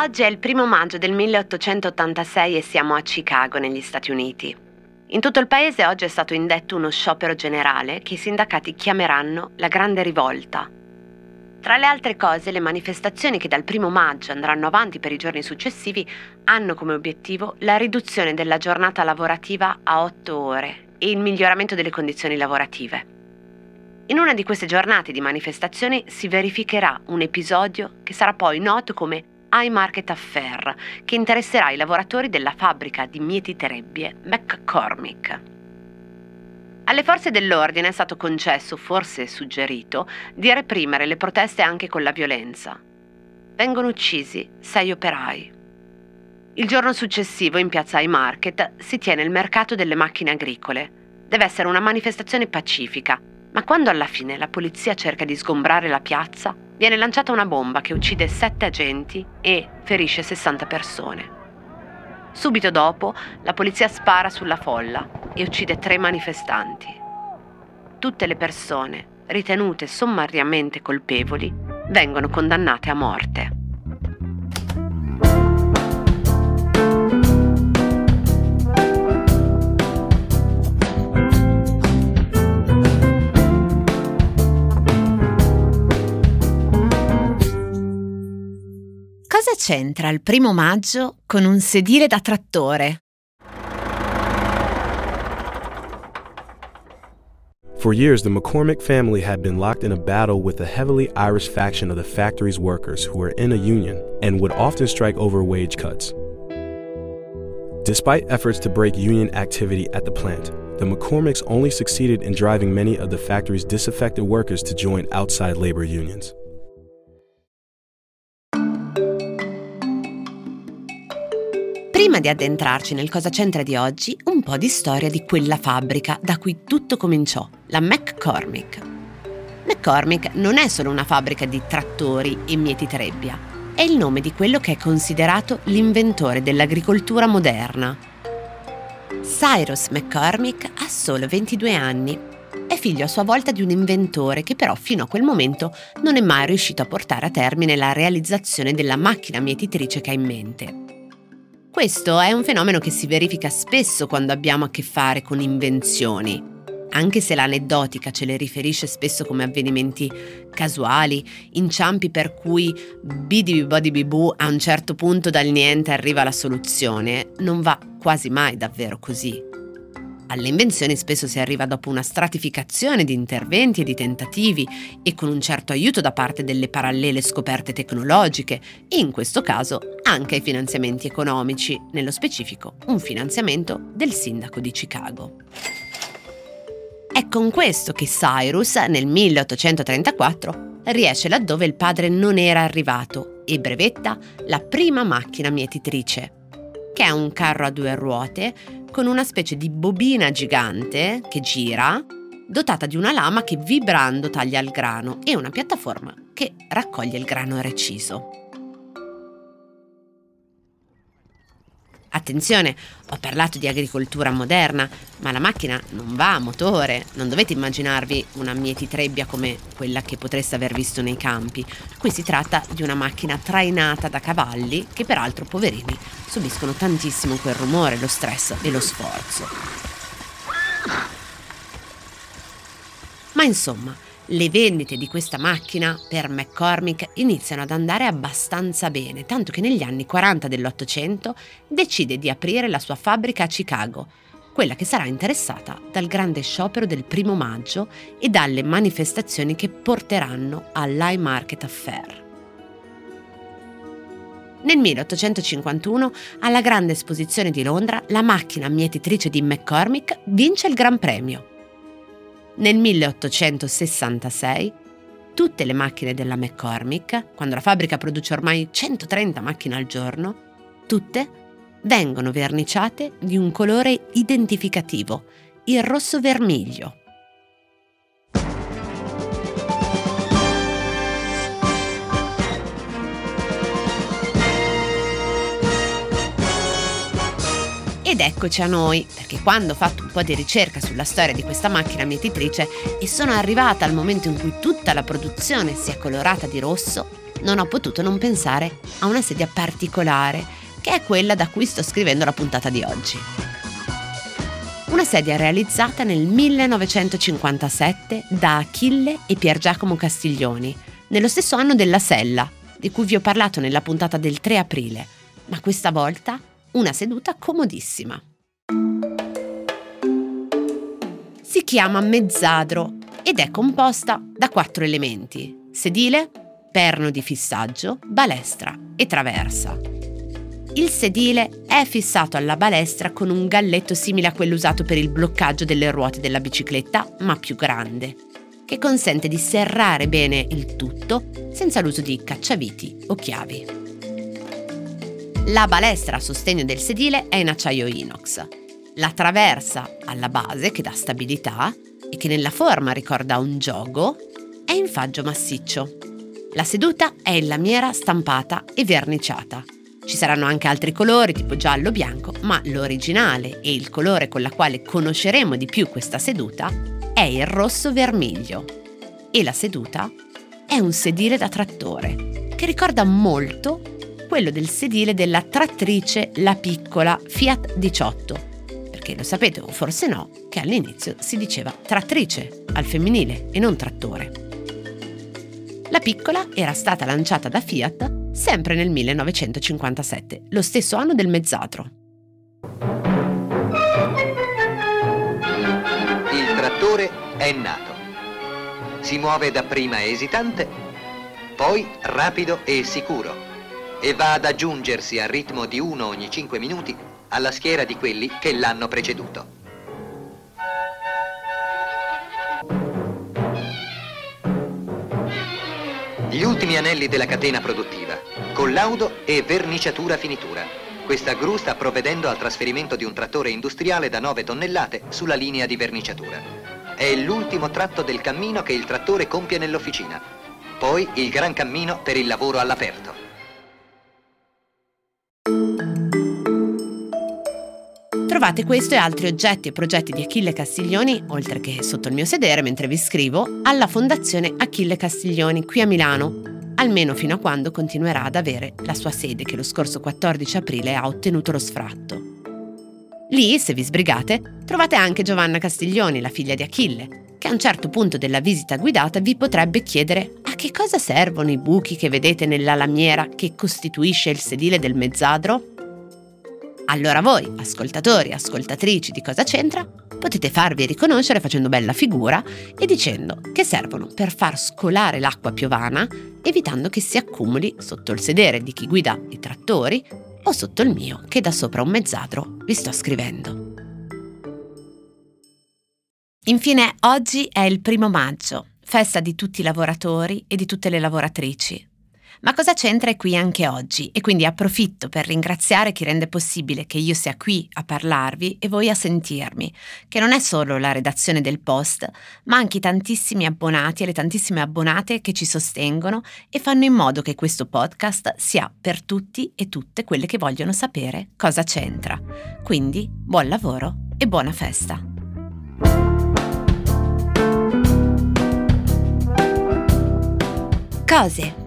Oggi è il primo maggio del 1886 e siamo a Chicago, negli Stati Uniti. In tutto il paese oggi è stato indetto uno sciopero generale che i sindacati chiameranno la Grande Rivolta. Tra le altre cose, le manifestazioni che dal primo maggio andranno avanti per i giorni successivi hanno come obiettivo la riduzione della giornata lavorativa a otto ore e il miglioramento delle condizioni lavorative. In una di queste giornate di manifestazioni si verificherà un episodio che sarà poi noto come High Market Affair, che interesserà i lavoratori della fabbrica di mieti terebbie McCormick. Alle forze dell'ordine è stato concesso, forse suggerito, di reprimere le proteste anche con la violenza. Vengono uccisi sei operai. Il giorno successivo in piazza High Market si tiene il mercato delle macchine agricole. Deve essere una manifestazione pacifica, ma quando alla fine la polizia cerca di sgombrare la piazza, viene lanciata una bomba che uccide sette agenti e ferisce 60 persone. Subito dopo, la polizia spara sulla folla e uccide tre manifestanti. Tutte le persone ritenute sommariamente colpevoli vengono condannate a morte. C'entra il primo maggio con un sedile da trattore? For years, the McCormick family had been locked in a battle with a heavily Irish faction of the factory's workers who were in a union and would often strike over wage cuts. Despite efforts to break union activity at the plant, the McCormicks only succeeded in driving many of the factory's disaffected workers to join outside labor unions. Prima di addentrarci nel cosa c'entra di oggi, un po' di storia di quella fabbrica da cui tutto cominciò, la McCormick. McCormick non è solo una fabbrica di trattori e mieti trebbia, è il nome di quello che è considerato l'inventore dell'agricoltura moderna. Cyrus McCormick ha solo 22 anni. È figlio a sua volta di un inventore che però fino a quel momento non è mai riuscito a portare a termine la realizzazione della macchina mietitrice che ha in mente. Questo è un fenomeno che si verifica spesso quando abbiamo a che fare con invenzioni, anche se l'aneddotica ce le riferisce spesso come avvenimenti casuali, inciampi per cui bidibibodibibu a un certo punto dal niente arriva la soluzione, non va quasi mai davvero così. Alle invenzioni spesso si arriva dopo una stratificazione di interventi e di tentativi e con un certo aiuto da parte delle parallele scoperte tecnologiche e in questo caso anche ai finanziamenti economici, nello specifico un finanziamento del sindaco di Chicago. È con questo che Cyrus nel 1834 riesce laddove il padre non era arrivato e brevetta la prima macchina mietitrice, che è un carro a due ruote con una specie di bobina gigante che gira, dotata di una lama che vibrando taglia il grano e una piattaforma che raccoglie il grano reciso. Attenzione, ho parlato di agricoltura moderna, ma la macchina non va a motore, non dovete immaginarvi una mietitrebbia come quella che potreste aver visto nei campi. Qui si tratta di una macchina trainata da cavalli che peraltro, poverini, subiscono tantissimo quel rumore, lo stress e lo sforzo. Ma insomma, le vendite di questa macchina per McCormick iniziano ad andare abbastanza bene, tanto che negli anni 40 dell'Ottocento decide di aprire la sua fabbrica a Chicago, quella che sarà interessata dal grande sciopero del primo maggio e dalle manifestazioni che porteranno all'High Market Affair. Nel 1851, alla grande esposizione di Londra, la macchina mietitrice di McCormick vince il Gran Premio nel 1866 tutte le macchine della McCormick, quando la fabbrica produce ormai 130 macchine al giorno, tutte vengono verniciate di un colore identificativo, il rosso vermiglio. Ed eccoci a noi, perché quando ho fatto un po' di ricerca sulla storia di questa macchina mietitrice e sono arrivata al momento in cui tutta la produzione si è colorata di rosso, non ho potuto non pensare a una sedia particolare, che è quella da cui sto scrivendo la puntata di oggi. Una sedia realizzata nel 1957 da Achille e Pier Giacomo Castiglioni, nello stesso anno della Sella, di cui vi ho parlato nella puntata del 3 aprile, ma questa volta una seduta comodissima. Si chiama mezzadro ed è composta da quattro elementi: sedile, perno di fissaggio, balestra e traversa. Il sedile è fissato alla balestra con un galletto simile a quello usato per il bloccaggio delle ruote della bicicletta, ma più grande, che consente di serrare bene il tutto senza l'uso di cacciaviti o chiavi. La balestra a sostegno del sedile è in acciaio inox. La traversa alla base, che dà stabilità e che nella forma ricorda un giogo, è in faggio massiccio. La seduta è in lamiera stampata e verniciata. Ci saranno anche altri colori tipo giallo bianco, ma l'originale e il colore con la quale conosceremo di più questa seduta è il rosso vermiglio. E la seduta è un sedile da trattore, che ricorda molto quello del sedile della trattrice La Piccola Fiat 18. Perché lo sapete o forse no, che all'inizio si diceva trattrice al femminile e non trattore. La Piccola era stata lanciata da Fiat sempre nel 1957, lo stesso anno del mezzatro. Il trattore è nato. Si muove dapprima esitante, poi rapido e sicuro e va ad aggiungersi al ritmo di uno ogni 5 minuti alla schiera di quelli che l'hanno preceduto. Gli ultimi anelli della catena produttiva, collaudo e verniciatura finitura. Questa gru sta provvedendo al trasferimento di un trattore industriale da 9 tonnellate sulla linea di verniciatura. È l'ultimo tratto del cammino che il trattore compie nell'officina. Poi il gran cammino per il lavoro all'aperto. Trovate questo e altri oggetti e progetti di Achille Castiglioni, oltre che sotto il mio sedere mentre vi scrivo, alla Fondazione Achille Castiglioni qui a Milano, almeno fino a quando continuerà ad avere la sua sede che lo scorso 14 aprile ha ottenuto lo sfratto. Lì, se vi sbrigate, trovate anche Giovanna Castiglioni, la figlia di Achille, che a un certo punto della visita guidata vi potrebbe chiedere a che cosa servono i buchi che vedete nella lamiera che costituisce il sedile del mezzadro? Allora voi, ascoltatori e ascoltatrici di Cosa c'entra, potete farvi riconoscere facendo bella figura e dicendo che servono per far scolare l'acqua piovana, evitando che si accumuli sotto il sedere di chi guida i trattori o sotto il mio che da sopra un mezzadro vi sto scrivendo. Infine, oggi è il primo maggio, festa di tutti i lavoratori e di tutte le lavoratrici. Ma cosa c'entra qui anche oggi? E quindi approfitto per ringraziare chi rende possibile che io sia qui a parlarvi e voi a sentirmi, che non è solo la redazione del post, ma anche i tantissimi abbonati e le tantissime abbonate che ci sostengono e fanno in modo che questo podcast sia per tutti e tutte quelle che vogliono sapere cosa c'entra. Quindi buon lavoro e buona festa. Cose